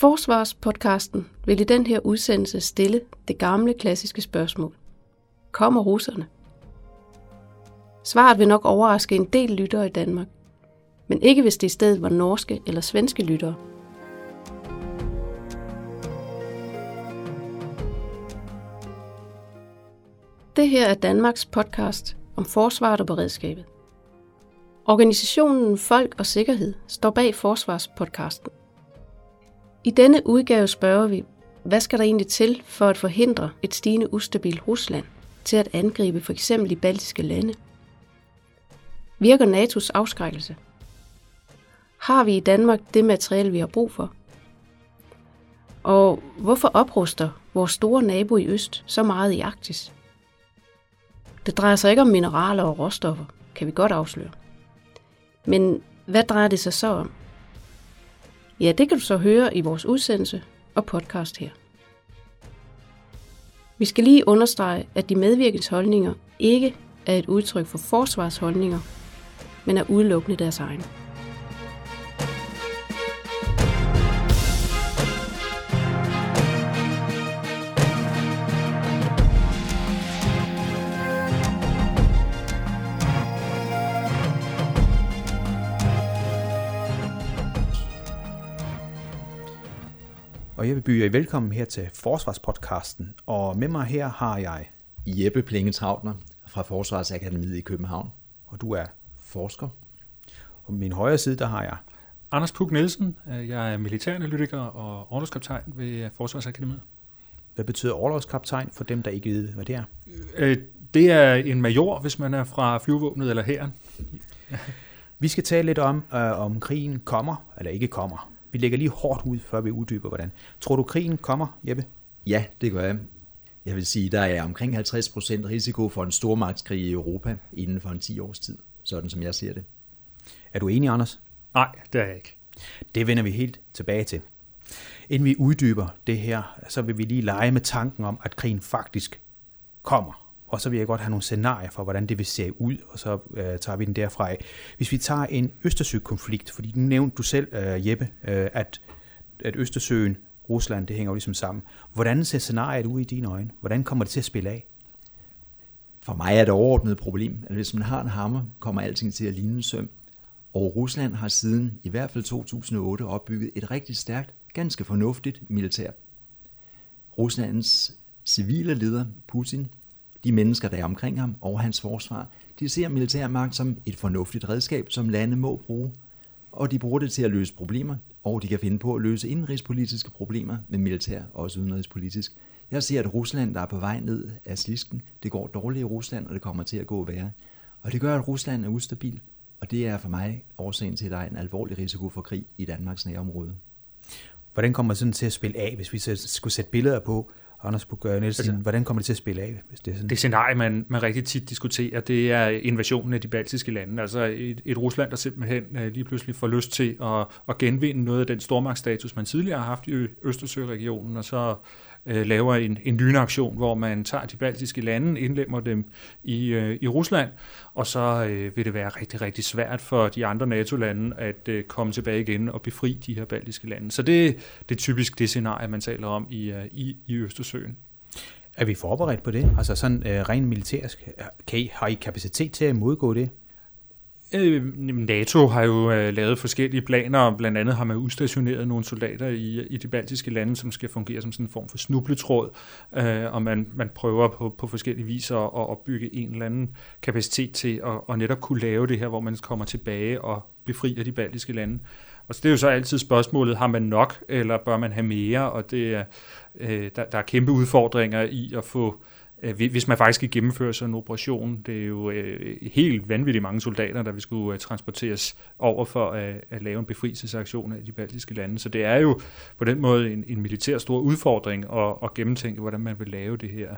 Forsvarspodcasten vil i den her udsendelse stille det gamle klassiske spørgsmål. Kommer russerne? Svaret vil nok overraske en del lyttere i Danmark, men ikke hvis det i stedet var norske eller svenske lyttere. Det her er Danmarks podcast om forsvaret og beredskabet. Organisationen Folk og Sikkerhed står bag Forsvarspodcasten. I denne udgave spørger vi, hvad skal der egentlig til for at forhindre et stigende ustabilt Rusland til at angribe for eksempel de baltiske lande? Virker NATO's afskrækkelse? Har vi i Danmark det materiel, vi har brug for? Og hvorfor opruster vores store nabo i øst så meget i Arktis? Det drejer sig ikke om mineraler og råstoffer, kan vi godt afsløre. Men hvad drejer det sig så om? Ja, det kan du så høre i vores udsendelse og podcast her. Vi skal lige understrege, at de medvirkendes holdninger ikke er et udtryk for forsvarsholdninger, men er udelukkende deres egne. Og jeg vil byde jer velkommen her til Forsvarspodcasten. Og med mig her har jeg... Jeppe Plingetravner fra Forsvarsakademiet i København. Og du er forsker. Og på min højre side, der har jeg... Anders Puk Nielsen. Jeg er militæranalytiker og overlovskaptajn ved Forsvarsakademiet. Hvad betyder overlovskaptajn for dem, der ikke ved, hvad det er? Øh, det er en major, hvis man er fra flyvåbnet eller hæren. Vi skal tale lidt om, øh, om krigen kommer, eller ikke kommer. Vi lægger lige hårdt ud, før vi uddyber, hvordan. Tror du, krigen kommer, Jeppe? Ja, det gør jeg. Jeg vil sige, der er omkring 50% risiko for en stormagtskrig i Europa inden for en 10 års tid, sådan som jeg ser det. Er du enig, Anders? Nej, det er jeg ikke. Det vender vi helt tilbage til. Inden vi uddyber det her, så vil vi lige lege med tanken om, at krigen faktisk kommer. Og så vil jeg godt have nogle scenarier for, hvordan det vil se ud, og så øh, tager vi den derfra af. Hvis vi tager en Østersø-konflikt, fordi nu nævnte du selv, øh, Jeppe, øh, at, at Østersøen, Rusland, det hænger jo ligesom sammen. Hvordan ser scenariet ud i dine øjne? Hvordan kommer det til at spille af? For mig er det overordnet problem, at hvis man har en hammer, kommer alting til at ligne en søm. Og Rusland har siden i hvert fald 2008 opbygget et rigtig stærkt, ganske fornuftigt militær. Ruslands civile leder, Putin, de mennesker, der er omkring ham og hans forsvar, de ser militærmagt som et fornuftigt redskab, som lande må bruge. Og de bruger det til at løse problemer, og de kan finde på at løse indrigspolitiske problemer med militær, også udenrigspolitisk. Jeg ser, at Rusland, der er på vej ned af slisken, det går dårligt i Rusland, og det kommer til at gå værre. Og det gør, at Rusland er ustabil, og det er for mig årsagen til, at der er en alvorlig risiko for krig i Danmarks nærområde. Hvordan kommer sådan til at spille af, hvis vi skulle sætte billeder på, Anders Bug Nielsen, altså, hvordan kommer det til at spille af? Hvis det, er sådan? det scenarie, man, man rigtig tit diskuterer, det er invasionen af de baltiske lande. Altså et, et Rusland, der simpelthen uh, lige pludselig får lyst til at, at genvinde noget af den stormagtsstatus, man tidligere har haft i Østersøregionen, og så uh, laver en, en lynaktion, hvor man tager de baltiske lande, indlemmer dem i, øh, i Rusland, og så øh, vil det være rigtig, rigtig svært for de andre NATO-lande at øh, komme tilbage igen og befri de her baltiske lande. Så det, det er typisk det scenarie, man taler om i, øh, i, i Østersøen. Er vi forberedt på det? Altså sådan øh, rent militærsk. Kan I, har I kapacitet til at modgå det? Øh, NATO har jo øh, lavet forskellige planer, og blandt andet har man udstationeret nogle soldater i, i de baltiske lande, som skal fungere som sådan en form for snubletråd, øh, og man, man prøver på, på forskellige vis at, opbygge en eller anden kapacitet til at, at netop kunne lave det her, hvor man kommer tilbage og befrier de baltiske lande. Og så det er jo så altid spørgsmålet, har man nok, eller bør man have mere? Og det er, øh, der, der er kæmpe udfordringer i at få Øh, hvis man faktisk skal gennemføre sådan en operation. Det er jo øh, helt vanvittigt mange soldater, der vil skulle øh, transporteres over for at lave en befrielsesaktion i de baltiske lande. Så det er jo på den måde en, en militær stor udfordring at, at gennemtænke, hvordan man vil lave det her,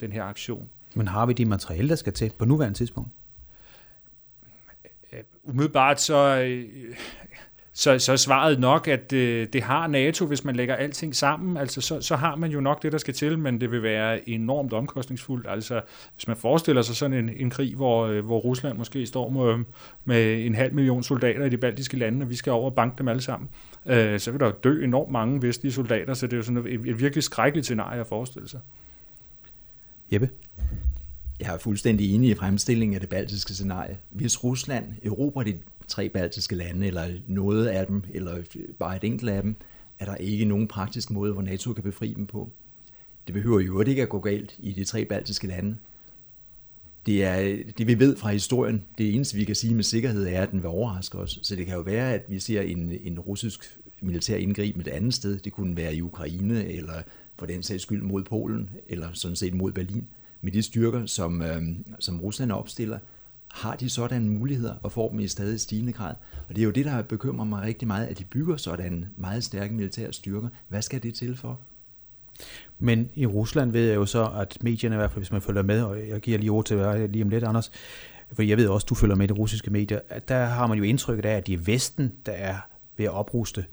den her aktion. Men har vi de materialer, der skal til på nuværende tidspunkt? Umiddelbart så så, så er svaret nok, at øh, det har NATO, hvis man lægger alting sammen. Altså, så, så har man jo nok det, der skal til, men det vil være enormt omkostningsfuldt. Altså, hvis man forestiller sig sådan en, en krig, hvor, øh, hvor Rusland måske står med, øh, med en halv million soldater i de baltiske lande, og vi skal over og banke dem alle sammen, øh, så vil der jo dø enormt mange vestlige soldater, så det er jo sådan et, et virkelig skrækkeligt scenarie at forestille sig. Jeppe? Jeg er fuldstændig enig i fremstillingen af det baltiske scenarie. Hvis Rusland erobrer de tre baltiske lande, eller noget af dem, eller bare et enkelt af dem, er der ikke nogen praktisk måde, hvor NATO kan befri dem på. Det behøver jo ikke at gå galt i de tre baltiske lande. Det er det, vi ved fra historien. Det eneste, vi kan sige med sikkerhed, er, at den vil overraske os. Så det kan jo være, at vi ser en, en russisk militær indgriben et andet sted. Det kunne være i Ukraine, eller for den sags skyld mod Polen, eller sådan set mod Berlin. Med de styrker, som, øh, som Rusland opstiller, har de sådan muligheder og får dem i stadig stigende grad. Og det er jo det, der bekymrer mig rigtig meget, at de bygger sådan meget stærke militære styrker. Hvad skal det til for? Men i Rusland ved jeg jo så, at medierne i hvert fald, hvis man følger med, og jeg giver lige ord til dig lige om lidt, Anders, for jeg ved også, du følger med i de russiske medier, at der har man jo indtrykket af, at det er Vesten, der er ved at opruste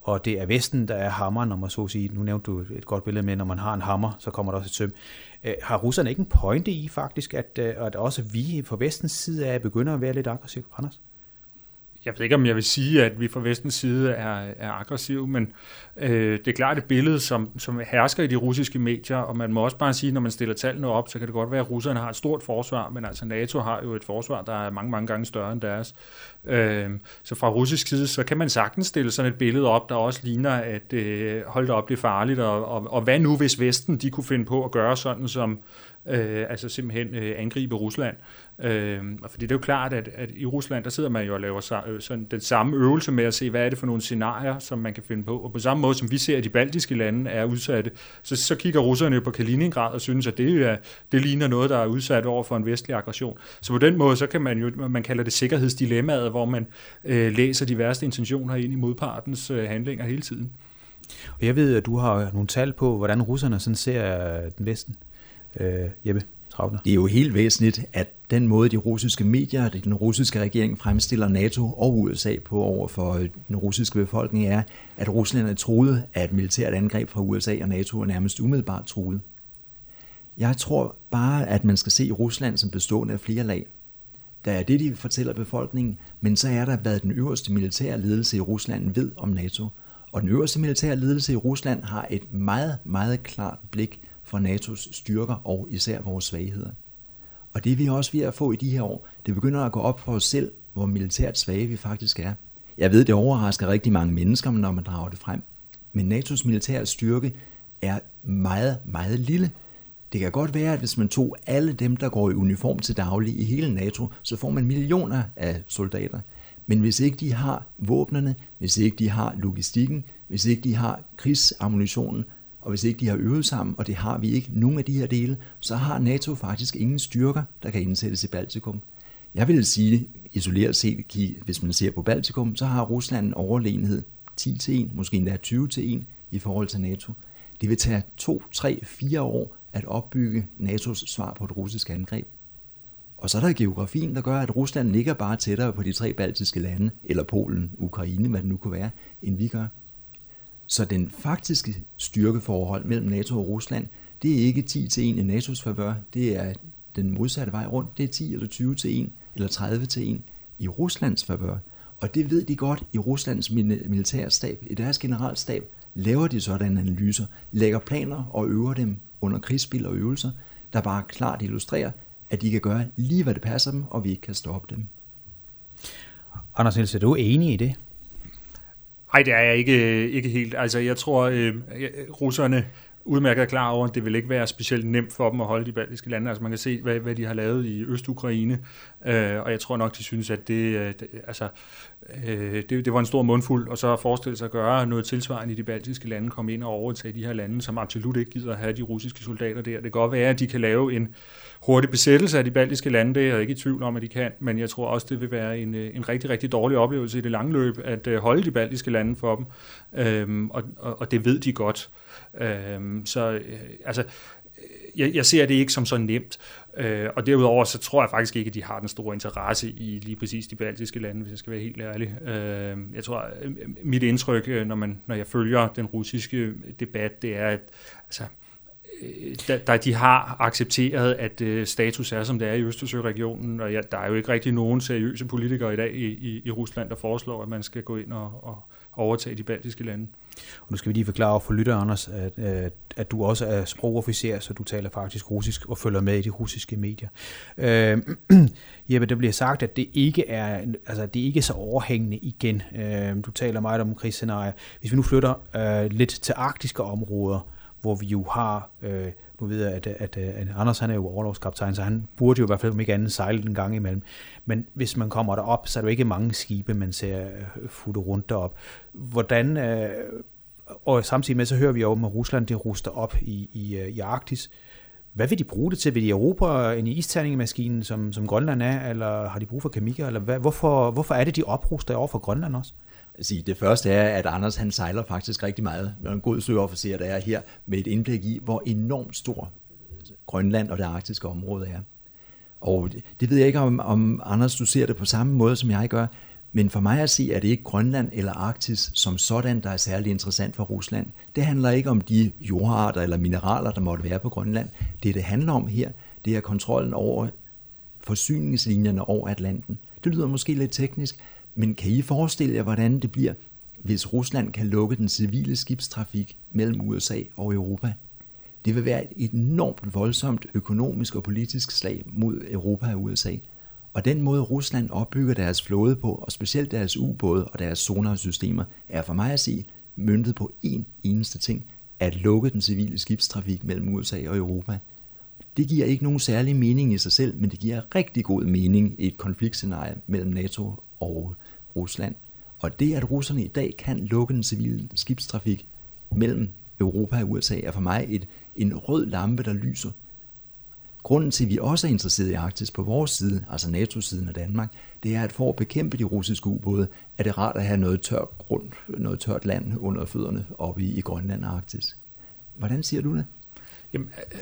og det er Vesten, der er hammeren, når man så sige. Nu nævnte du et godt billede med, når man har en hammer, så kommer der også et søm. Øh, har russerne ikke en pointe i faktisk, at, øh, at også vi fra Vestens side er begynder at være lidt aggressive, Anders? Jeg ved ikke, om jeg vil sige, at vi fra vestens side er, er aggressive, men øh, det er klart et billede, som, som hersker i de russiske medier, og man må også bare sige, når man stiller tallene op, så kan det godt være, at russerne har et stort forsvar, men altså NATO har jo et forsvar, der er mange, mange gange større end deres. Øh, så fra russisk side, så kan man sagtens stille sådan et billede op, der også ligner, at øh, hold da op, det er farligt, og, og, og hvad nu, hvis Vesten de kunne finde på at gøre sådan, som øh, altså simpelthen øh, angribe Rusland. Øh, fordi det er jo klart, at, at i Rusland, der sidder man jo og laver øh, sådan den samme øvelse med at se, hvad er det for nogle scenarier, som man kan finde på. Og på samme måde, som vi ser, at de baltiske lande er udsatte, så, så kigger russerne jo på Kaliningrad og synes, at det, er, det ligner noget, der er udsat over for en vestlig aggression. Så på den måde, så kan man jo, man kalder det sikkerhedsdilemmaet, hvor man øh, læser de værste intentioner ind i modpartens øh, handlinger hele tiden. Og jeg ved, at du har nogle tal på, hvordan russerne sådan ser øh, den vesten. Øh, Jeppe Trautner. Det er jo helt væsentligt, at den måde, de russiske medier, og den russiske regering fremstiller NATO og USA på over for øh, den russiske befolkning, er, at Rusland er at af et militært angreb fra USA og NATO er nærmest umiddelbart truet. Jeg tror bare, at man skal se Rusland som bestående af flere lag. Der er det, de fortæller befolkningen, men så er der, hvad den øverste militære ledelse i Rusland ved om NATO. Og den øverste militære ledelse i Rusland har et meget, meget klart blik for NATO's styrker og især vores svagheder. Og det er vi også ved at få i de her år. Det begynder at gå op for os selv, hvor militært svage vi faktisk er. Jeg ved, det overrasker rigtig mange mennesker, når man drager det frem. Men NATO's militære styrke er meget, meget lille. Det kan godt være, at hvis man tog alle dem, der går i uniform til daglig i hele NATO, så får man millioner af soldater. Men hvis ikke de har våbnerne, hvis ikke de har logistikken, hvis ikke de har krigsammunitionen, og hvis ikke de har øvet sammen, og det har vi ikke nogen af de her dele, så har NATO faktisk ingen styrker, der kan indsættes i Baltikum. Jeg vil sige, isoleret set, hvis man ser på Baltikum, så har Rusland en overlegenhed 10 til 1, måske endda 20 til 1 i forhold til NATO. Det vil tage 2, 3, 4 år at opbygge NATO's svar på et russisk angreb. Og så er der geografien, der gør, at Rusland ligger bare tættere på de tre baltiske lande, eller Polen, Ukraine, hvad det nu kunne være, end vi gør. Så den faktiske styrkeforhold mellem NATO og Rusland, det er ikke 10 til 1 i NATO's favør, det er den modsatte vej rundt, det er 10 eller 20 til 1 eller 30 til 1 i Ruslands favør. Og det ved de godt i Ruslands militærstab, i deres generalstab, laver de sådanne analyser, lægger planer og øver dem under krigsspil og øvelser, der bare klart illustrerer, at de kan gøre lige hvad det passer dem, og vi ikke kan stoppe dem. Anders Nielsen, er du enig i det? Nej, det er jeg ikke, øh, ikke helt. Altså, jeg tror, øh, russerne udmærket klar over, at det vil ikke være specielt nemt for dem at holde de baltiske lande. Altså man kan se, hvad, hvad de har lavet i Øst-Ukraine, øh, og jeg tror nok, de synes, at det, øh, det, altså, øh, det, det var en stor mundfuld, og så forestille sig at gøre noget tilsvarende i de baltiske lande, komme ind og overtage de her lande, som absolut ikke gider at have de russiske soldater der. Det kan godt være, at de kan lave en hurtig besættelse af de baltiske lande, det er jeg ikke i tvivl om, at de kan, men jeg tror også, det vil være en, øh, en rigtig, rigtig dårlig oplevelse i det lange løb, at øh, holde de baltiske lande for dem, øh, og, og, og det ved de godt. Øh, så øh, altså, øh, jeg, jeg ser det ikke som så nemt. Øh, og derudover så tror jeg faktisk ikke, at de har den store interesse i lige præcis de baltiske lande, hvis jeg skal være helt ærlig. Øh, jeg tror, øh, øh, mit indtryk, når, man, når jeg følger den russiske debat, det er, at altså, der, der de har accepteret, at øh, status er, som det er i Østersøregionen, og ja, der er jo ikke rigtig nogen seriøse politikere i dag i, i, i Rusland, der foreslår, at man skal gå ind og, og overtage de baltiske lande. Og nu skal vi lige forklare for lytter, Anders, at, at, at du også er sprogofficer, så du taler faktisk russisk og følger med i de russiske medier. Øh, Jeppe, der bliver sagt, at det ikke er, altså, det er ikke så overhængende igen. Øh, du taler meget om krigsscenarier. Hvis vi nu flytter øh, lidt til arktiske områder, hvor vi jo har, øh, nu ved jeg, at, at, at Anders han er jo overlovskaptajn, så han burde jo i hvert fald om ikke andet sejle en gang imellem. Men hvis man kommer derop, så er der jo ikke mange skibe, man ser øh, futte rundt derop. Hvordan, øh, og samtidig med, så hører vi jo om, at Rusland det ruster op i, i, øh, i Arktis. Hvad vil de bruge det til? Vil de erobre en isterningemaskine, som, som Grønland er, eller har de brug for kemikker? Eller hvad, hvorfor, hvorfor er det, de opruster over for Grønland også? Sige, det første er, at Anders han sejler faktisk rigtig meget. når en god søofficer, der er her, med et indblik i, hvor enormt stor Grønland og det arktiske område er. Og det ved jeg ikke, om, om Anders, du ser det på samme måde, som jeg gør, men for mig at se, er det ikke Grønland eller Arktis som sådan, der er særlig interessant for Rusland. Det handler ikke om de jordarter eller mineraler, der måtte være på Grønland. Det, det handler om her, det er kontrollen over forsyningslinjerne over Atlanten. Det lyder måske lidt teknisk, men kan I forestille jer, hvordan det bliver, hvis Rusland kan lukke den civile skibstrafik mellem USA og Europa? Det vil være et enormt voldsomt økonomisk og politisk slag mod Europa og USA. Og den måde Rusland opbygger deres flåde på, og specielt deres ubåde og deres sonarsystemer, er for mig at se myntet på én eneste ting, at lukke den civile skibstrafik mellem USA og Europa. Det giver ikke nogen særlig mening i sig selv, men det giver rigtig god mening i et konfliktscenarie mellem NATO og Rusland. Og det, at russerne i dag kan lukke den civile skibstrafik mellem Europa og USA, er for mig et, en rød lampe, der lyser. Grunden til, at vi også er interesseret i Arktis på vores side, altså NATO-siden af Danmark, det er, at for at bekæmpe de russiske ubåde, er det rart at have noget tørt grund, noget tørt land under fødderne oppe i, i Grønland og Arktis. Hvordan siger du det? Jamen, øh, øh,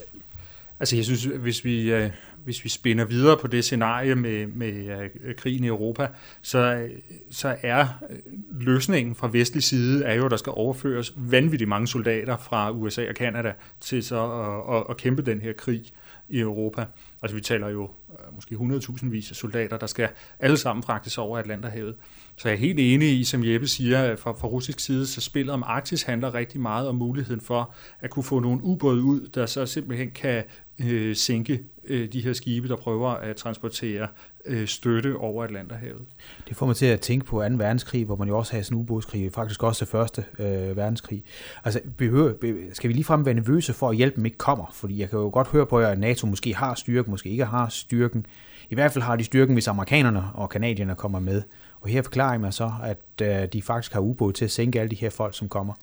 altså jeg synes, hvis vi, øh, hvis vi spinder videre på det scenarie med, med øh, krigen i Europa, så, så er øh, løsningen fra vestlig side er jo, at der skal overføres vanvittigt mange soldater fra USA og Kanada til så at, at, at kæmpe den her krig i Europa. Altså vi taler jo øh, måske 100.000 vis af soldater, der skal alle sammen fragtes over Atlanterhavet. Så jeg er helt enig i, som Jeppe siger, fra, fra russisk side, så spillet om Arktis handler rigtig meget om muligheden for at kunne få nogle ubåde ud, der så simpelthen kan øh, sænke øh, de her skibe, der prøver at transportere øh, støtte over Atlanterhavet. Det får mig til at tænke på 2. verdenskrig, hvor man jo også havde sådan en ubådskrig, faktisk også det første øh, verdenskrig. Altså, behøver, skal vi ligefrem være nervøse for, at hjælpen ikke kommer? Fordi jeg kan jo godt høre på jer, at NATO måske har styrken, måske ikke har styrken. I hvert fald har de styrken, hvis amerikanerne og kanadierne kommer med. Og her forklarer jeg mig så, at øh, de faktisk har ubåd til at sænke alle de her folk, som kommer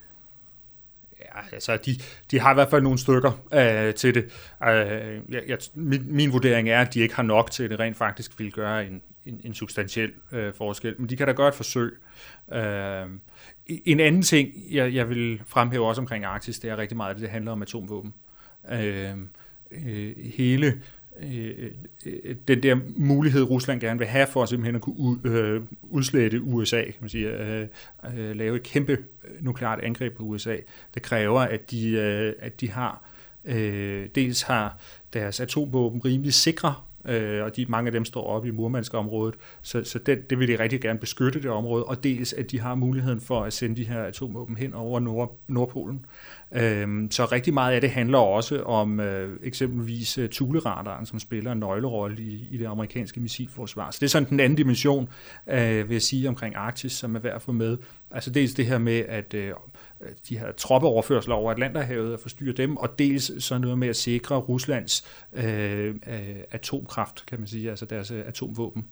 altså de, de har i hvert fald nogle stykker øh, til det. Øh, jeg, jeg, min, min vurdering er, at de ikke har nok til, at det rent faktisk vil gøre en, en, en substantiel øh, forskel, men de kan da gøre et forsøg. Øh, en anden ting, jeg, jeg vil fremhæve også omkring Arktis, det er rigtig meget, at det handler om atomvåben. Øh, øh, hele Øh, øh, den der mulighed, Rusland gerne vil have for simpelthen at kunne øh, udslette USA, kan man sige, øh, øh, lave et kæmpe nukleart angreb på USA, det kræver, at de, øh, at de har øh, dels har deres atomvåben rimelig sikre øh, og de, mange af dem står oppe i Murmansk-området, så, så det, det vil de rigtig gerne beskytte det område, og dels at de har muligheden for at sende de her atomvåben hen over Nord, Nordpolen. Øh, så rigtig meget af det handler også om øh, eksempelvis øh, uh, Thule-radaren, som spiller en nøglerolle i, i det amerikanske missilforsvar. Så det er sådan den anden dimension, øh, vil jeg sige, omkring Arktis, som er værd at få med. Altså dels det her med, at øh, de her troppeoverførsler over Atlanterhavet og forstyrre dem, og dels så noget med at sikre Ruslands øh, øh, atomkraft, kan man sige, altså deres øh, atomvåben.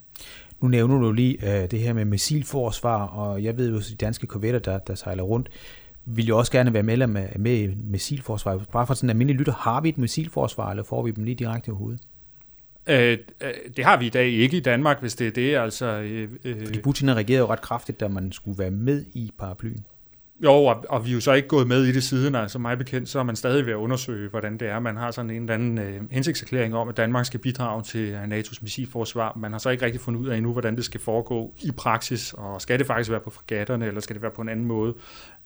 Nu nævner du lige øh, det her med missilforsvar, og jeg ved jo, at de danske korvetter, der, der sejler rundt, vil jo også gerne være medlem med, med missilforsvar. Bare for sådan en almindelig lytter, har vi et missilforsvar, eller får vi dem lige direkte i hovedet? Øh, øh, det har vi i dag ikke i Danmark, hvis det er det. Altså, øh Fordi Putin har reageret jo ret kraftigt, da man skulle være med i paraplyen. Jo, og, og vi er jo så ikke gået med i det siden. Altså mig bekendt, så er man stadig ved at undersøge, hvordan det er. Man har sådan en eller anden øh, hensigtserklæring om, at Danmark skal bidrage til øh, NATO's missilforsvar. Man har så ikke rigtig fundet ud af endnu, hvordan det skal foregå i praksis. Og skal det faktisk være på fregatterne, eller skal det være på en anden måde?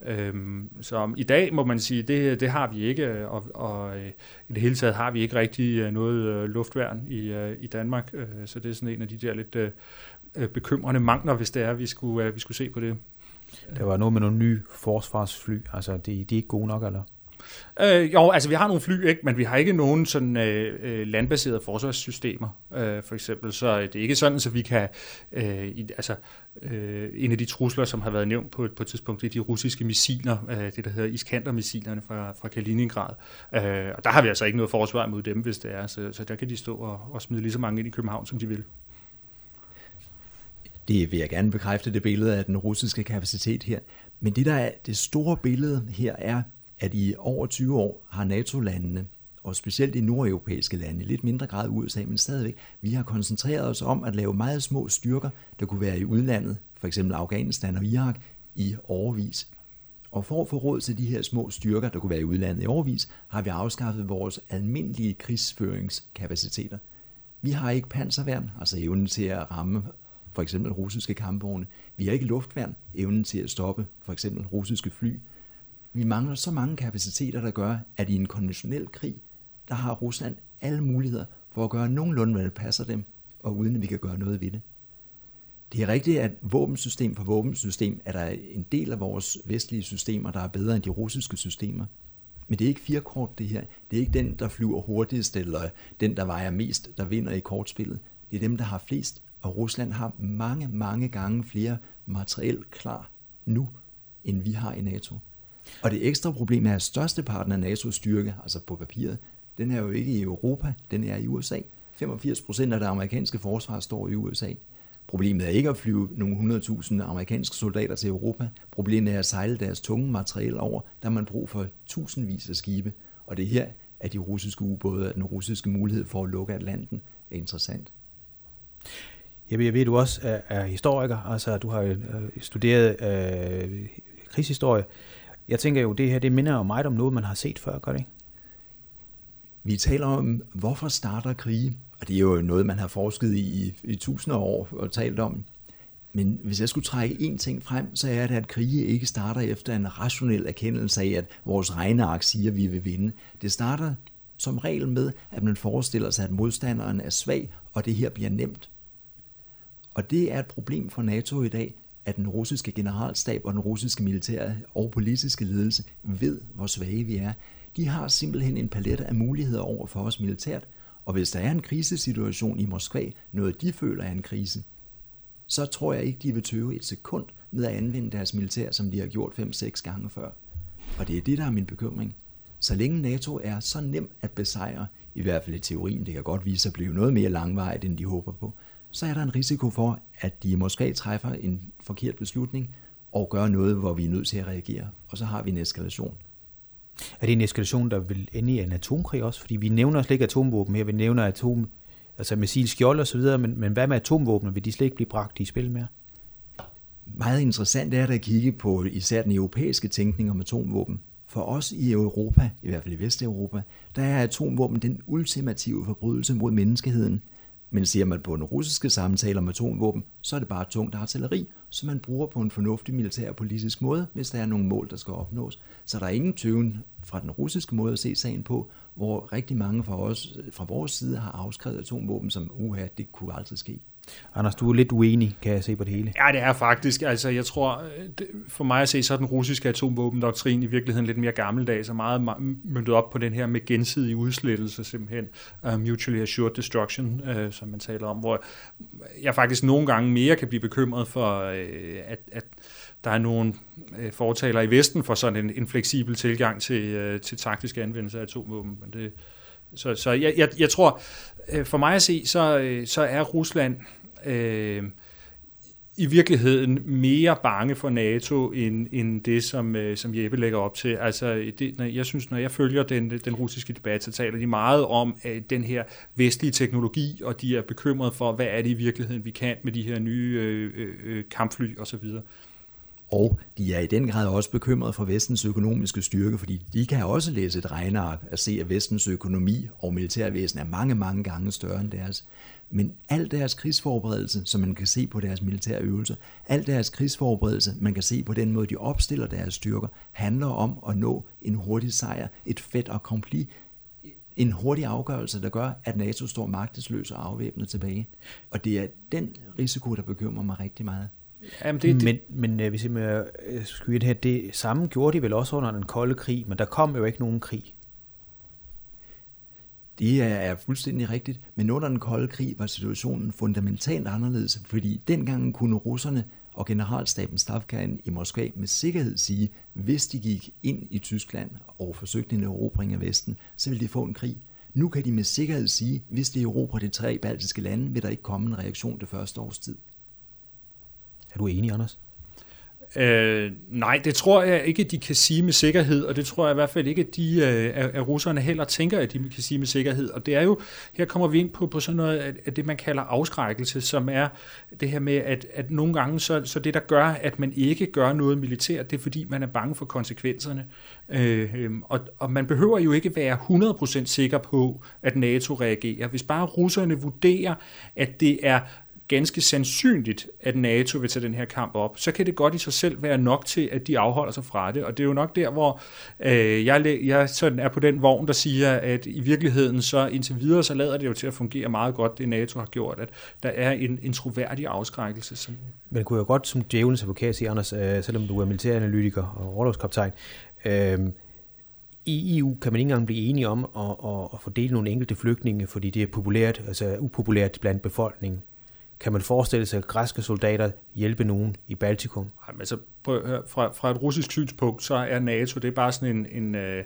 Øhm, så i dag må man sige, det, det har vi ikke, øh, og, og øh, i det hele taget har vi ikke rigtig øh, noget øh, luftværn i, øh, i Danmark. Øh, så det er sådan en af de der lidt øh, bekymrende mangler, hvis det er, vi skulle, øh, vi skulle se på det. Der var noget med nogle nye forsvarsfly. Altså, de, de er ikke gode nok, eller? Øh, jo, altså vi har nogle fly, ikke? men vi har ikke nogen sådan øh, øh landbaserede forsvarssystemer, øh, for eksempel. Så øh, det er ikke sådan, så vi kan... Øh, i, altså, øh, en af de trusler, som har været nævnt på, på et tidspunkt, det er de russiske missiler, øh, det der hedder Iskander-missilerne fra, fra Kaliningrad. Øh, og der har vi altså ikke noget forsvar mod dem, hvis det er. Så, så der kan de stå og, og smide lige så mange ind i København, som de vil. Det vil jeg gerne bekræfte, det billede af den russiske kapacitet her. Men det, der er det store billede her, er, at i over 20 år har NATO-landene, og specielt de nordeuropæiske lande, lidt mindre grad USA, men stadigvæk, vi har koncentreret os om at lave meget små styrker, der kunne være i udlandet, for eksempel Afghanistan og Irak, i overvis. Og for at få råd til de her små styrker, der kunne være i udlandet i overvis, har vi afskaffet vores almindelige krigsføringskapaciteter. Vi har ikke panserværn, altså evnen til at ramme for eksempel russiske kampvogne. Vi har ikke luftværn, evnen til at stoppe for eksempel russiske fly. Vi mangler så mange kapaciteter, der gør, at i en konventionel krig, der har Rusland alle muligheder for at gøre nogenlunde, hvad det passer dem, og uden at vi kan gøre noget ved det. Det er rigtigt, at våbensystem for våbensystem er der en del af vores vestlige systemer, der er bedre end de russiske systemer. Men det er ikke firekort, det her. Det er ikke den, der flyver hurtigst, eller den, der vejer mest, der vinder i kortspillet. Det er dem, der har flest og Rusland har mange, mange gange flere materiel klar nu, end vi har i NATO. Og det ekstra problem er, at størsteparten af NATO's styrke, altså på papiret, den er jo ikke i Europa, den er i USA. 85 procent af det amerikanske forsvar står i USA. Problemet er ikke at flyve nogle 100.000 amerikanske soldater til Europa. Problemet er at sejle deres tunge materiel over, der man brug for tusindvis af skibe. Og det er her, at de russiske ubåde og den russiske mulighed for at lukke Atlanten er interessant. Jeg ved, jeg ved, du også er, er historiker, altså du har øh, studeret øh, krigshistorie. Jeg tænker jo, det her det minder jo meget om noget, man har set før, gør det ikke? Vi taler om, hvorfor starter krige? Og det er jo noget, man har forsket i i, i tusinder af år og talt om. Men hvis jeg skulle trække én ting frem, så er det, at krige ikke starter efter en rationel erkendelse af, at vores regneark siger, at vi vil vinde. Det starter som regel med, at man forestiller sig, at modstanderen er svag, og det her bliver nemt. Og det er et problem for NATO i dag, at den russiske generalstab og den russiske militære og politiske ledelse ved, hvor svage vi er. De har simpelthen en palet af muligheder over for os militært, og hvis der er en krisesituation i Moskva, noget de føler er en krise, så tror jeg ikke, de vil tøve et sekund med at anvende deres militær, som de har gjort 5-6 gange før. Og det er det, der er min bekymring. Så længe NATO er så nem at besejre, i hvert fald i teorien, det kan godt vise sig at blive noget mere langvejt, end de håber på, så er der en risiko for, at de måske træffer en forkert beslutning og gør noget, hvor vi er nødt til at reagere. Og så har vi en eskalation. Er det en eskalation, der vil ende i en atomkrig også? Fordi vi nævner slet ikke atomvåben her, vi nævner atom, altså missilskjold og så videre, men, men hvad med atomvåben? Vil de slet ikke blive bragt i spil mere? Meget interessant er det at kigge på især den europæiske tænkning om atomvåben. For os i Europa, i hvert fald i Vesteuropa, der er atomvåben den ultimative forbrydelse mod menneskeheden – men ser man på den russiske samtale om atomvåben, så er det bare tungt artilleri, som man bruger på en fornuftig militær og politisk måde, hvis der er nogle mål, der skal opnås. Så der er ingen tøven fra den russiske måde at se sagen på, hvor rigtig mange fra, os, fra vores side har afskrevet atomvåben som, uha, det kunne aldrig ske. Anders, du er lidt uenig, kan jeg se på det hele. Ja, det er faktisk. Altså, jeg tror, for mig at se, så er den russiske atomvåbendoktrin i virkeligheden lidt mere gammeldags og meget myndet op på den her med gensidig udslettelse, simpelthen uh, mutually assured destruction, uh, som man taler om, hvor jeg faktisk nogle gange mere kan blive bekymret for, uh, at, at der er nogle uh, fortaler i Vesten for sådan en, en fleksibel tilgang til, uh, til taktisk anvendelse af atomvåben. Men det, så, så jeg, jeg, jeg tror, uh, for mig at se, så, uh, så er Rusland øh, i virkeligheden mere bange for NATO, end, end det, som, øh, som Jeppe lægger op til. Altså, det, når, jeg synes, når jeg følger den, den russiske debat, så taler de meget om øh, den her vestlige teknologi, og de er bekymrede for, hvad er det i virkeligheden, vi kan med de her nye øh, øh, øh kampfly osv. Og de er i den grad også bekymrede for vestens økonomiske styrke, fordi de kan også læse et regneark og se, at vestens økonomi og militærvæsen er mange, mange gange større end deres. Men al deres krigsforberedelse, som man kan se på deres militære øvelser, al deres krigsforberedelse, man kan se på den måde, de opstiller deres styrker, handler om at nå en hurtig sejr, et fedt og kompli, en hurtig afgørelse, der gør, at NATO står magtesløs og afvæbnet tilbage. Og det er den risiko, der bekymrer mig rigtig meget. Jamen det, det... Men, men øh, hvis jeg skyde det her, det samme gjorde de vel også under den kolde krig, men der kom jo ikke nogen krig. Det er, er fuldstændig rigtigt, men under den kolde krig var situationen fundamentalt anderledes, fordi dengang kunne russerne og generalstaben Stavkagen i Moskva med sikkerhed sige, hvis de gik ind i Tyskland og forsøgte en erobring af Vesten, så ville de få en krig. Nu kan de med sikkerhed sige, hvis de erobrer de tre baltiske lande, vil der ikke komme en reaktion det første års tid. Er du enig, Anders? Øh, nej, det tror jeg ikke, de kan sige med sikkerhed, og det tror jeg i hvert fald ikke, at, de, øh, at russerne heller tænker, at de kan sige med sikkerhed. Og det er jo, her kommer vi ind på, på sådan noget af det, man kalder afskrækkelse, som er det her med, at, at nogle gange, så, så det, der gør, at man ikke gør noget militært, det er fordi, man er bange for konsekvenserne. Øh, øhm, og, og man behøver jo ikke være 100% sikker på, at NATO reagerer. Hvis bare russerne vurderer, at det er ganske sandsynligt, at NATO vil tage den her kamp op, så kan det godt i sig selv være nok til, at de afholder sig fra det. Og det er jo nok der, hvor øh, jeg, jeg sådan er på den vogn, der siger, at i virkeligheden så indtil videre, så lader det jo til at fungere meget godt, det NATO har gjort, at der er en, en troværdig afskrækkelse. Som Men kunne jo godt som djævelens advokat sige, Anders, øh, selvom du er militæranalytiker og overlovskaptajn, øh, i EU kan man ikke engang blive enige om at, at, at fordele nogle enkelte flygtninge, fordi det er populært, altså upopulært blandt befolkningen. Kan man forestille sig, at græske soldater hjælpe nogen i Baltikum? Jamen, altså, prøv at høre, fra, fra et russisk synspunkt, så er NATO det er bare sådan en, en, øh,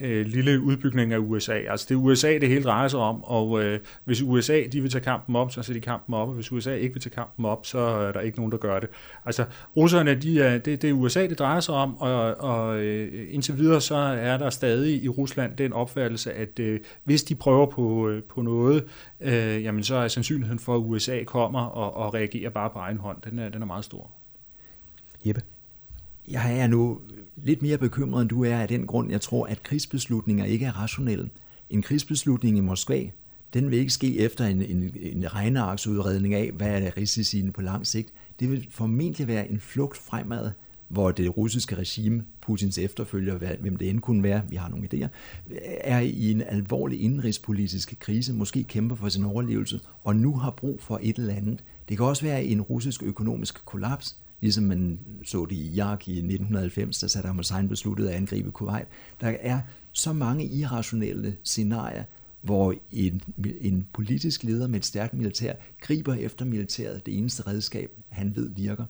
øh, lille udbygning af USA. Altså det er USA, det hele drejer sig om, og øh, hvis USA de vil tage kampen op, så sætter de kampen op, og hvis USA ikke vil tage kampen op, så er der ikke nogen, der gør det. Altså russerne, de er, det, det er USA, det drejer sig om, og, og øh, indtil videre så er der stadig i Rusland den opfattelse, at øh, hvis de prøver på, øh, på noget, øh, jamen så er sandsynligheden for, at USA kommer og, og reagerer bare på egen hånd, den er, den er meget stor. Jeppe? Jeg er nu lidt mere bekymret, end du er af den grund, jeg tror, at krigsbeslutninger ikke er rationelle. En krigsbeslutning i Moskva, den vil ikke ske efter en, en, en regnearksudredning af, hvad er risiciene på lang sigt. Det vil formentlig være en flugt fremad, hvor det russiske regime, Putins efterfølger, hvem det end kunne være, vi har nogle idéer, er i en alvorlig indrigspolitisk krise, måske kæmper for sin overlevelse, og nu har brug for et eller andet. Det kan også være en russisk økonomisk kollaps, ligesom man så det i Irak i 1990, da Saddam Hussein besluttede at angribe Kuwait. Der er så mange irrationelle scenarier, hvor en, en politisk leder med et stærkt militær griber efter militæret det eneste redskab, han ved virker.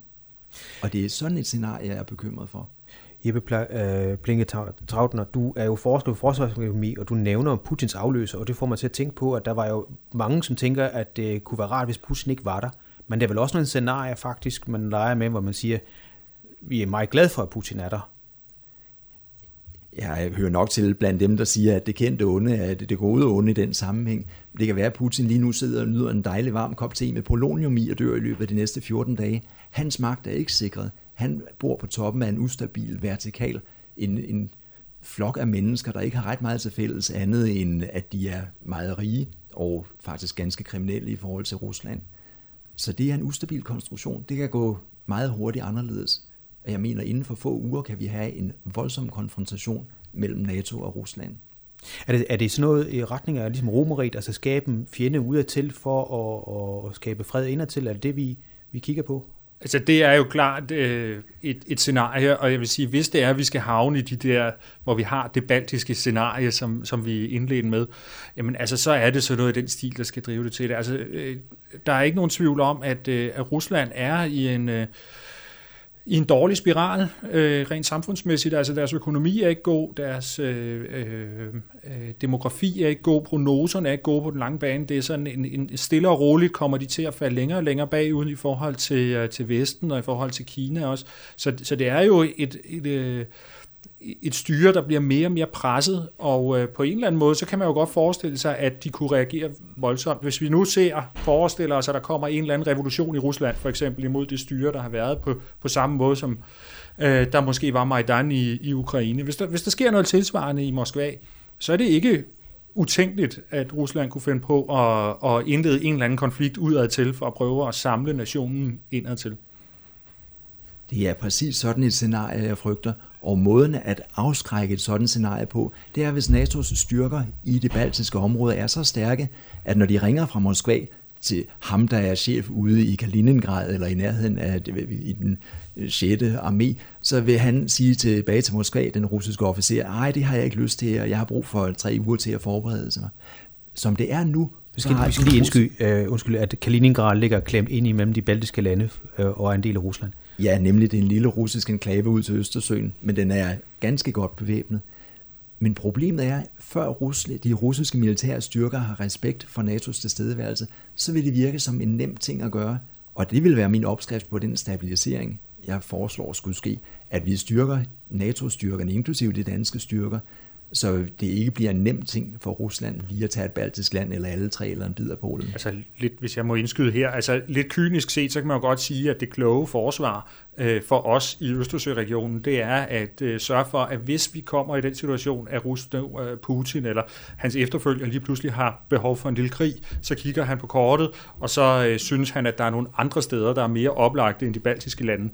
Og det er sådan et scenarie, jeg er bekymret for. Jeppe øh, Plinge Trautner, du er jo forsker på forsvarsøkonomi, og du nævner Putins afløser, og det får mig til at tænke på, at der var jo mange, som tænker, at det kunne være rart, hvis Putin ikke var der. Men det er vel også nogle scenarier faktisk, man leger med, hvor man siger, vi er meget glade for, at Putin er der. Jeg hører nok til blandt dem, der siger, at det kendte onde er det gode onde i den sammenhæng. Det kan være, at Putin lige nu sidder og nyder en dejlig varm kop te med polonium i og dør i løbet af de næste 14 dage. Hans magt er ikke sikret. Han bor på toppen af en ustabil vertikal, en, en flok af mennesker, der ikke har ret meget til fælles andet end, at de er meget rige og faktisk ganske kriminelle i forhold til Rusland. Så det er en ustabil konstruktion. Det kan gå meget hurtigt anderledes. Og jeg mener, inden for få uger kan vi have en voldsom konfrontation mellem NATO og Rusland. Er det, er det sådan noget i retning af ligesom romeriet, altså skabe en fjende udadtil for at, at skabe fred indadtil? Er det det, vi, vi kigger på? Altså det er jo klart øh, et, et scenarie, og jeg vil sige, hvis det er, at vi skal havne i de der, hvor vi har det baltiske scenarie, som, som vi indledte med, jamen altså så er det så noget i den stil, der skal drive det til det. Altså øh, der er ikke nogen tvivl om, at, øh, at Rusland er i en... Øh, i en dårlig spiral, øh, rent samfundsmæssigt. Altså deres økonomi er ikke god, deres øh, øh, øh, demografi er ikke god, prognoserne er ikke gode på den lange bane. Det er sådan en, en stille og roligt kommer de til at falde længere og længere bagud i forhold til, øh, til Vesten og i forhold til Kina også. Så, så det er jo et, et, et, øh, et styre, der bliver mere og mere presset, og øh, på en eller anden måde, så kan man jo godt forestille sig, at de kunne reagere voldsomt. Hvis vi nu ser, forestiller os, at der kommer en eller anden revolution i Rusland, for eksempel imod det styre, der har været på, på samme måde, som øh, der måske var Majdan i, i Ukraine. Hvis der, hvis der sker noget tilsvarende i Moskva, så er det ikke utænkeligt, at Rusland kunne finde på at, at indlede en eller anden konflikt udadtil, for at prøve at samle nationen indad til. Det er præcis sådan et scenarie, jeg frygter. Og måden at afskrække et sådan scenarie på, det er, hvis NATO's styrker i det baltiske område er så stærke, at når de ringer fra Moskva til ham, der er chef ude i Kaliningrad eller i nærheden af i den 6. Øh, armé, så vil han sige tilbage til Moskva, den russiske officer, ej, det har jeg ikke lyst til, og jeg har brug for tre uger til at forberede sig. Som det er nu, vi skal, vi skal lige indskyde, uh, undskyld, at Kaliningrad ligger klemt ind imellem de baltiske lande uh, og er en del af Rusland. Ja, nemlig det er en lille russisk enklave ud til Østersøen, men den er ganske godt bevæbnet. Men problemet er, før Rusland, de russiske militære styrker har respekt for NATO's tilstedeværelse, så vil det virke som en nem ting at gøre, og det vil være min opskrift på den stabilisering, jeg foreslår skulle ske, at vi styrker NATO-styrkerne, inklusive de danske styrker, så det ikke bliver en nem ting for Rusland lige at tage et baltisk land, eller alle tre, eller en bid af Polen. Altså lidt, hvis jeg må indskyde her, altså lidt kynisk set, så kan man jo godt sige, at det kloge forsvar øh, for os i Østersøregionen, det er at øh, sørge for, at hvis vi kommer i den situation, at Rusland, øh, Putin eller hans efterfølger lige pludselig har behov for en lille krig, så kigger han på kortet, og så øh, synes han, at der er nogle andre steder, der er mere oplagte end de baltiske lande.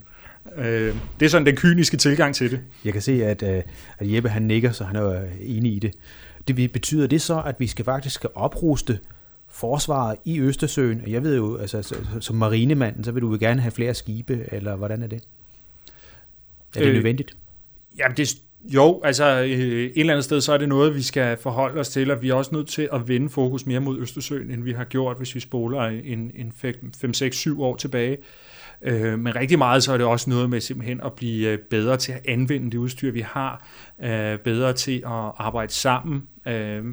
Øh, det er sådan den kyniske tilgang til det. Jeg kan se, at, øh, at Jeppe han nikker, så han er øh, enig i det. Det betyder det så, at vi skal faktisk skal opruste forsvaret i Østersøen? Jeg ved jo, altså som marinemanden, så vil du gerne have flere skibe, eller hvordan er det? Er det øh, nødvendigt? Jamen, det, jo, altså øh, et eller andet sted, så er det noget, vi skal forholde os til, og vi er også nødt til at vende fokus mere mod Østersøen, end vi har gjort, hvis vi spoler en, en 5, 6, 7 år tilbage. Øh, men rigtig meget så er det også noget med simpelthen at blive øh, bedre til at anvende det udstyr, vi har, øh, bedre til at arbejde sammen øh,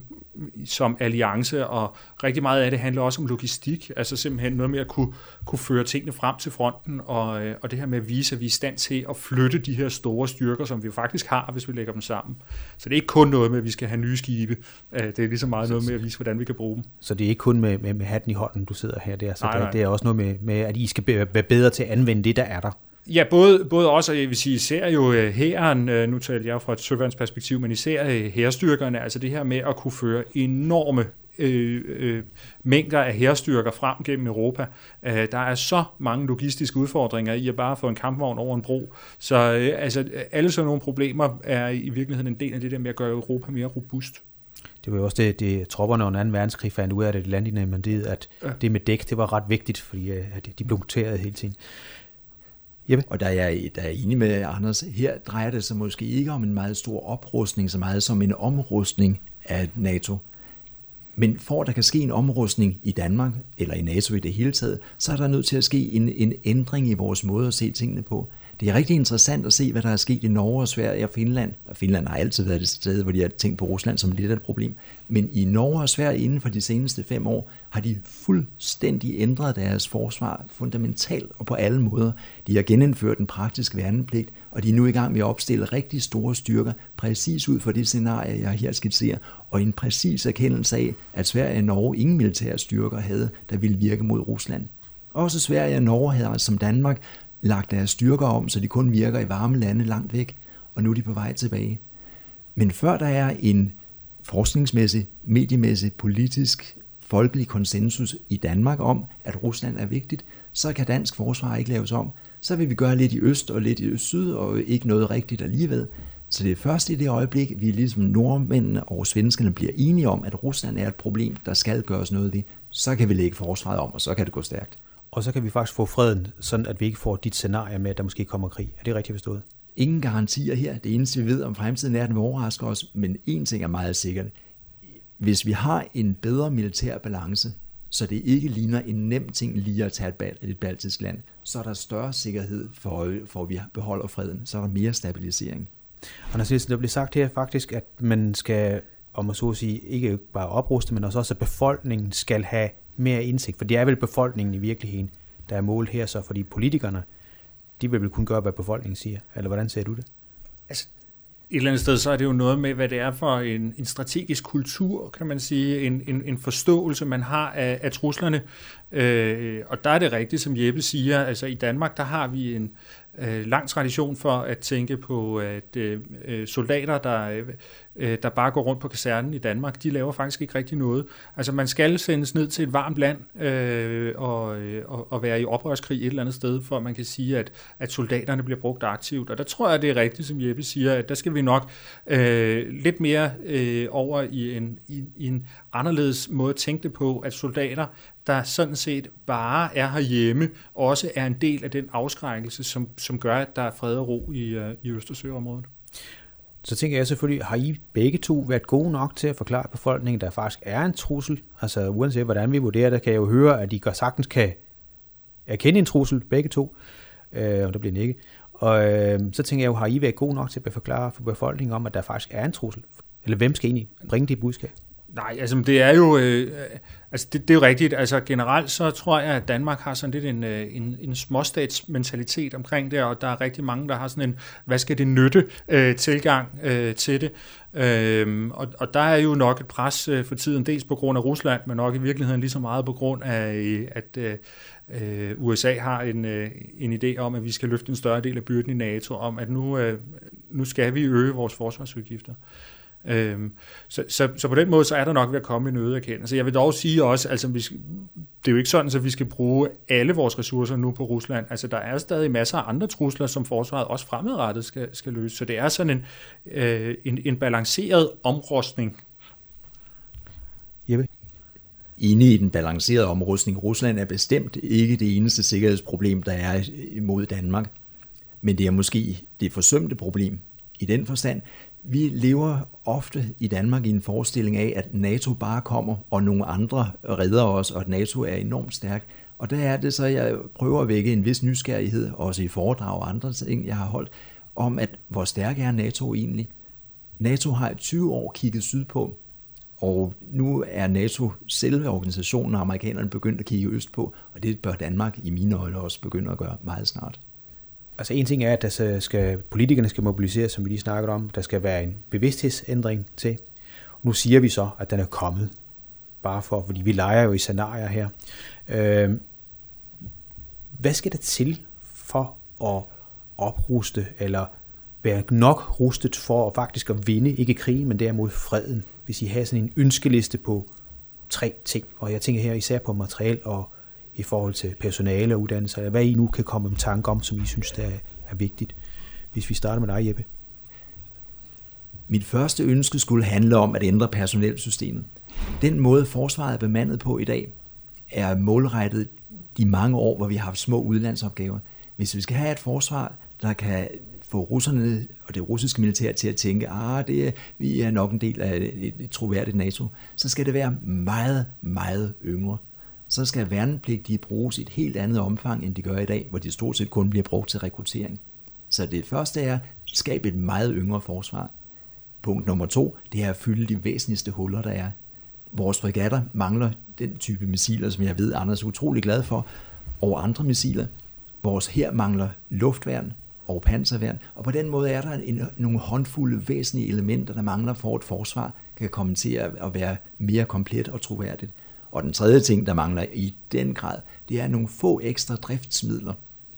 som alliance, og rigtig meget af det handler også om logistik, altså simpelthen noget med at kunne, kunne føre tingene frem til fronten, og, øh, og det her med at vise, at vi er i stand til at flytte de her store styrker, som vi faktisk har, hvis vi lægger dem sammen. Så det er ikke kun noget med, at vi skal have nye skibe, øh, det er lige så meget noget med at vise, hvordan vi kan bruge dem. Så det er ikke kun med, med, med hatten i hånden, du sidder her der, så nej, det, nej. det er også noget med, med, at I skal være bedre til at anvende det, der er der. Ja, både, både også, og jeg vil sige, især jo hæren, øh, nu taler jeg fra et søvandsperspektiv, men især hærstyrkerne, altså det her med at kunne føre enorme øh, øh, mængder af hærstyrker frem gennem Europa. Øh, der er så mange logistiske udfordringer i at bare få en kampvogn over en bro. Så øh, altså, alle sådan nogle problemer er i virkeligheden en del af det der med at gøre Europa mere robust. Det var jo også det, det tropperne under 2. verdenskrig fandt ud af det landene, men det, at ja. det med dæk, det var ret vigtigt, fordi øh, at de blev hele tiden. Jeppe? Og der er, jeg, der er enig med Anders, her drejer det sig måske ikke om en meget stor oprustning, så meget som en omrustning af NATO. Men for at der kan ske en omrustning i Danmark, eller i NATO i det hele taget, så er der nødt til at ske en, en ændring i vores måde at se tingene på. Det er rigtig interessant at se, hvad der er sket i Norge og Sverige og Finland. Og Finland har altid været det sted, hvor de har tænkt på Rusland som lidt af et problem. Men i Norge og Sverige inden for de seneste fem år har de fuldstændig ændret deres forsvar fundamentalt og på alle måder. De har genindført en praktisk værnepligt, og de er nu i gang med at opstille rigtig store styrker, præcis ud for det scenarie, jeg her skitserer, og en præcis erkendelse af, at Sverige og Norge ingen militære styrker havde, der ville virke mod Rusland. Også Sverige og Norge havde som Danmark lagt deres styrker om, så de kun virker i varme lande langt væk, og nu er de på vej tilbage. Men før der er en forskningsmæssig, mediemæssig, politisk, folkelig konsensus i Danmark om, at Rusland er vigtigt, så kan dansk forsvar ikke laves om. Så vil vi gøre lidt i øst og lidt i syd, og ikke noget rigtigt alligevel. Så det er først i det øjeblik, vi ligesom nordmændene og svenskerne bliver enige om, at Rusland er et problem, der skal gøres noget ved, så kan vi lægge forsvaret om, og så kan det gå stærkt. Og så kan vi faktisk få freden, sådan at vi ikke får dit scenarie med, at der måske kommer krig. Er det rigtigt forstået? Ingen garantier her. Det eneste, vi ved om fremtiden er, at den vil overraske os. Men en ting er meget sikkert. Hvis vi har en bedre militær balance, så det ikke ligner en nem ting lige at tage et, bal- et baltisk land, så er der større sikkerhed for, for at vi beholder freden. Så er der mere stabilisering. Anders Nielsen, der bliver sagt her faktisk, at man skal, om man så at sige, ikke bare opruste, men også, at befolkningen skal have mere indsigt, for det er vel befolkningen i virkeligheden, der er målet her, så fordi politikerne, de vil vel kun gøre, hvad befolkningen siger, eller hvordan ser du det? Altså, et eller andet sted, så er det jo noget med, hvad det er for en, en strategisk kultur, kan man sige, en, en, en forståelse, man har af, af truslerne. Øh, og der er det rigtigt, som Jeppe siger, altså i Danmark, der har vi en, øh, lang tradition for at tænke på, at øh, øh, soldater, der, øh, der bare går rundt på kasernen i Danmark, de laver faktisk ikke rigtig noget. Altså man skal sendes ned til et varmt land øh, og, øh, og, og være i oprørskrig et eller andet sted, for at man kan sige, at, at soldaterne bliver brugt aktivt. Og der tror jeg, det er rigtigt, som Jeppe siger, at der skal vi nok øh, lidt mere øh, over i en, i, i en anderledes måde at tænke det på, at soldater der sådan set bare er herhjemme, også er en del af den afskrækkelse, som, som gør, at der er fred og ro i, øh, i Østersøområdet. Så tænker jeg selvfølgelig, har I begge to været gode nok til at forklare befolkningen, der faktisk er en trussel? Altså uanset hvordan vi vurderer det, kan jeg jo høre, at I godt sagtens kan erkende en trussel, begge to, øh, og der bliver ikke. Og øh, så tænker jeg jo, har I været gode nok til at forklare for befolkningen om, at der faktisk er en trussel? Eller hvem skal egentlig bringe det budskab? Nej, altså det er jo, øh, altså det, det er jo rigtigt. Altså generelt så tror jeg, at Danmark har sådan lidt en, øh, en, en småstatsmentalitet omkring det, og der er rigtig mange, der har sådan en, hvad skal det nytte øh, tilgang øh, til det. Øhm, og, og der er jo nok et pres øh, for tiden, dels på grund af Rusland, men nok i virkeligheden lige så meget på grund af, at øh, øh, USA har en, øh, en idé om, at vi skal løfte en større del af byrden i NATO, om at nu, øh, nu skal vi øge vores forsvarsudgifter. Øhm, så, så, så på den måde, så er der nok ved at komme en øget erkendelse. Jeg vil dog sige også, altså vi skal, det er jo ikke sådan, at vi skal bruge alle vores ressourcer nu på Rusland. Altså der er stadig masser af andre trusler, som forsvaret også fremadrettet skal, skal løse. Så det er sådan en, øh, en, en balanceret omrustning. Jeppe? Inde i den balancerede omrustning. Rusland er bestemt ikke det eneste sikkerhedsproblem, der er imod Danmark. Men det er måske det forsømte problem i den forstand, vi lever ofte i Danmark i en forestilling af, at NATO bare kommer, og nogle andre redder os, og at NATO er enormt stærk. Og der er det så, jeg prøver at vække en vis nysgerrighed, også i foredrag og andre ting, jeg har holdt, om at hvor stærk er NATO egentlig? NATO har i 20 år kigget sydpå, og nu er NATO selve organisationen, og amerikanerne begyndt at kigge østpå, og det bør Danmark i mine øjne også begynde at gøre meget snart. Altså en ting er, at der skal, politikerne skal mobiliseres, som vi lige snakkede om. Der skal være en bevidsthedsændring til. Nu siger vi så, at den er kommet. Bare for, fordi vi leger jo i scenarier her. Øh, hvad skal der til for at opruste, eller være nok rustet for at faktisk at vinde, ikke krigen, men derimod freden? Hvis I har sådan en ønskeliste på tre ting, og jeg tænker her især på materiel og i forhold til personale og uddannelse, eller hvad I nu kan komme med tanke om, som I synes, der er vigtigt. Hvis vi starter med dig, Jeppe. Mit første ønske skulle handle om at ændre personelsystemet. Den måde, forsvaret er bemandet på i dag, er målrettet de mange år, hvor vi har haft små udlandsopgaver. Hvis vi skal have et forsvar, der kan få russerne og det russiske militær til at tænke, ah, det er, vi er nok en del af et, et troværdigt NATO, så skal det være meget, meget yngre så skal værnepligtige bruges i et helt andet omfang, end de gør i dag, hvor de stort set kun bliver brugt til rekruttering. Så det første er, skabe et meget yngre forsvar. Punkt nummer to, det er at fylde de væsentligste huller, der er. Vores fregatter mangler den type missiler, som jeg ved, Anders er utrolig glad for, og andre missiler. Vores her mangler luftværn og panserværn, og på den måde er der en, nogle håndfulde væsentlige elementer, der mangler for, at forsvar kan komme til at være mere komplet og troværdigt. Og den tredje ting, der mangler i den grad, det er nogle få ekstra driftsmidler,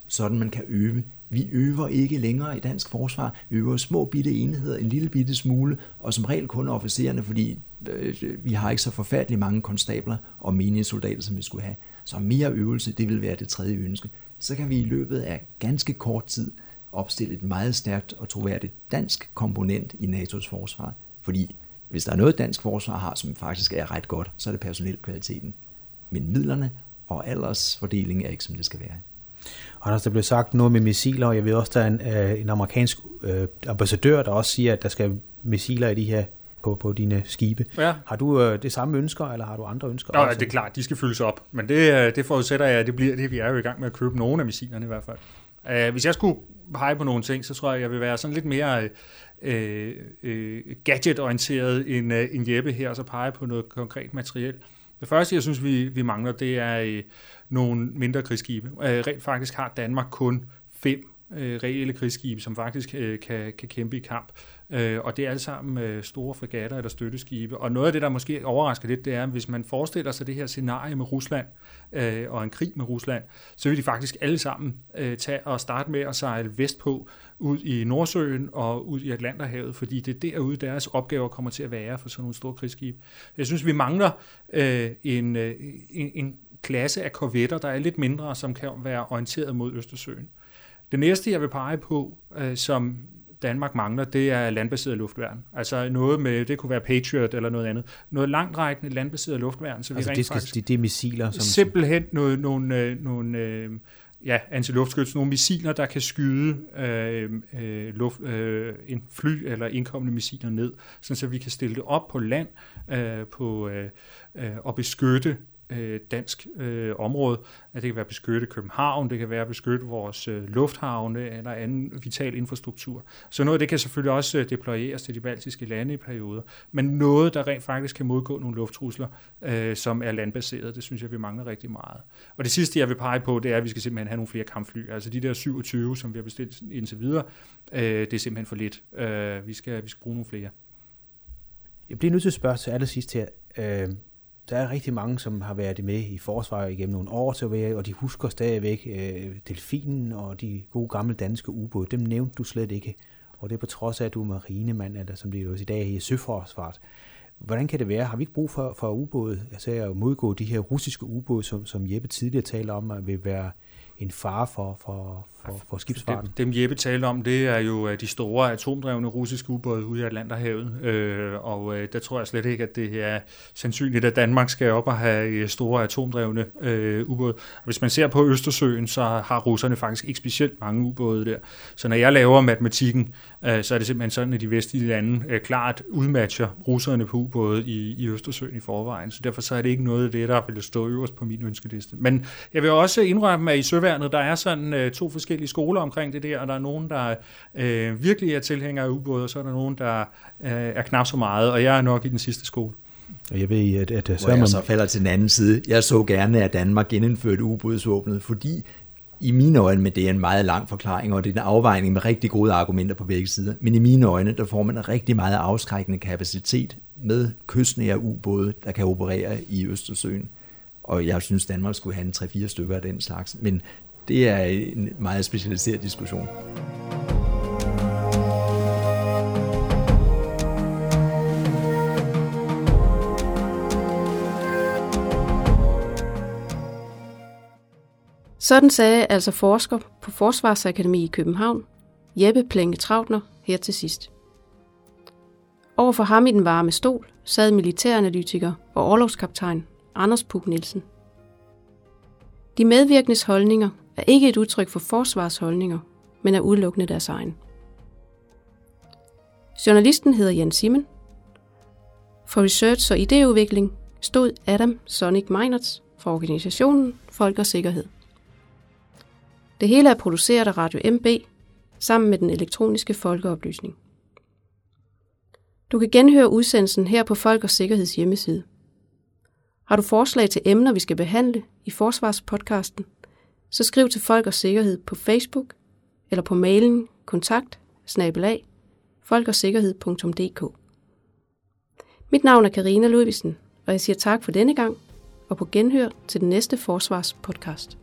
sådan man kan øve. Vi øver ikke længere i dansk forsvar. Vi øver små bitte enheder, en lille bitte smule, og som regel kun officererne, fordi øh, vi har ikke så forfærdeligt mange konstabler og menige soldater, som vi skulle have. Så mere øvelse, det vil være det tredje ønske. Så kan vi i løbet af ganske kort tid opstille et meget stærkt og troværdigt dansk komponent i NATO's forsvar. Fordi hvis der er noget, dansk forsvar har, som faktisk er ret godt, så er det personelkvaliteten. Men midlerne og aldersfordelingen er ikke, som det skal være. Anders, der blev sagt noget med missiler, og jeg ved også, der er en, øh, en amerikansk øh, ambassadør, der også siger, at der skal missiler i de her på, på dine skibe. Ja. Har du øh, det samme ønsker, eller har du andre ønsker? Nå, også? det er klart, de skal fyldes op. Men det, øh, det forudsætter jeg, at det bliver det. Vi er jo i gang med at købe nogle af missilerne i hvert fald. Uh, hvis jeg skulle pege på nogle ting, så tror jeg, jeg vil være sådan lidt mere øh, øh, gadget-orienteret end, øh, end Jeppe her, og så pege på noget konkret materiel. Det første, jeg synes, vi, vi mangler, det er øh, nogle mindre krigsskibe. Øh, rent faktisk har Danmark kun fem øh, reelle krigsskibe, som faktisk øh, kan, kan kæmpe i kamp. Øh, og det er alle sammen øh, store fregatter eller støtteskibe. Og noget af det, der måske overrasker lidt, det er, hvis man forestiller sig det her scenarie med Rusland øh, og en krig med Rusland, så vil de faktisk alle sammen øh, tage og starte med at sejle vestpå ud i Nordsøen og ud i Atlanterhavet, fordi det er derude, deres opgaver kommer til at være for sådan nogle store krigsskibe. Jeg synes, vi mangler øh, en, øh, en, en klasse af korvetter, der er lidt mindre, som kan være orienteret mod Østersøen. Det næste, jeg vil pege på, øh, som Danmark mangler, det er landbaseret luftværn. Altså noget med, det kunne være Patriot eller noget andet. Noget langtrækkende landbaseret luftværn. Så altså vi rent det, skal, faktisk, det, det er missiler? Som simpelthen noget, nogle, øh, nogle øh, ja, antiluftskyts, nogle missiler, der kan skyde øh, øh, luft, øh, en fly eller indkommende missiler ned, så vi kan stille det op på land øh, på, øh, øh, og beskytte øh, dansk øh, område. At det kan være beskytte København, det kan være beskytte vores øh, lufthavne eller anden vital infrastruktur. Så noget af det kan selvfølgelig også øh, deployeres til de baltiske lande i perioder. Men noget, der rent faktisk kan modgå nogle lufttrusler, øh, som er landbaseret, det synes jeg, vi mangler rigtig meget. Og det sidste, jeg vil pege på, det er, at vi skal simpelthen have nogle flere kampfly. Altså de der 27, som vi har bestilt indtil videre, øh, det er simpelthen for lidt. Øh, vi, skal, vi skal bruge nogle flere. Jeg bliver nødt til at spørge til allersidst her. Øh, der er rigtig mange, som har været med i forsvaret igennem nogle år, tilbage, og de husker stadigvæk øh, delfinen og de gode gamle danske ubåde. Dem nævnte du slet ikke. Og det er på trods af, at du er marinemand, eller som det jo i dag er i søforsvaret. Hvordan kan det være? Har vi ikke brug for, for ubåde? Altså at modgå de her russiske ubåde, som, som Jeppe tidligere talte om, at vil være en fare for, for, for, for skibsfarten. Dem, dem Jeppe talte om, det er jo øh, de store atomdrevne russiske ubåde ude i Atlanterhavet, øh, og øh, der tror jeg slet ikke, at det er sandsynligt, at Danmark skal op og have øh, store atomdrevne øh, ubåde. Hvis man ser på Østersøen, så har russerne faktisk ikke specielt mange ubåde der. Så når jeg laver matematikken, øh, så er det simpelthen sådan, at de vestlige lande øh, klart udmatcher russerne på ubåde i, i Østersøen i forvejen. Så derfor så er det ikke noget af det, der vil stå øverst på min ønskeliste. Men jeg vil også indrømme, at i Søværnet, der er sådan øh, to forskellige forskellige skoler omkring det der, og der er nogen, der øh, virkelig er tilhængere af ubåde, og så er der nogen, der øh, er knap så meget, og jeg er nok i den sidste skole. Og jeg ved, at, at så, man... så falder til den anden side. Jeg så gerne, at Danmark genindførte ubådsvåbnet, fordi i mine øjne, men det er en meget lang forklaring, og det er en afvejning med rigtig gode argumenter på begge sider, men i mine øjne, der får man en rigtig meget afskrækkende kapacitet med kystnære ubåde, der kan operere i Østersøen. Og jeg synes, Danmark skulle have en 3-4 stykker af den slags. Men det er en meget specialiseret diskussion. Sådan sagde altså forsker på Forsvarsakademi i København, Jeppe Plenge Trautner, her til sidst. Overfor ham i den varme stol sad militæranalytiker og overlovskaptajn Anders Puk Nielsen. De medvirkendes holdninger er ikke et udtryk for forsvarsholdninger, men er udelukkende deres egen. Journalisten hedder Jens Simon. For research og idéudvikling stod Adam Sonic Meinerts fra organisationen Folk og Sikkerhed. Det hele er produceret af Radio MB sammen med den elektroniske folkeoplysning. Du kan genhøre udsendelsen her på Folk og Sikkerheds hjemmeside. Har du forslag til emner, vi skal behandle i Forsvarspodcasten, så skriv til Folk og Sikkerhed på Facebook eller på mailen kontakt snabelag folkogsikkerhed.dk. Mit navn er Karina Ludvigsen, og jeg siger tak for denne gang og på genhør til den næste Forsvars podcast.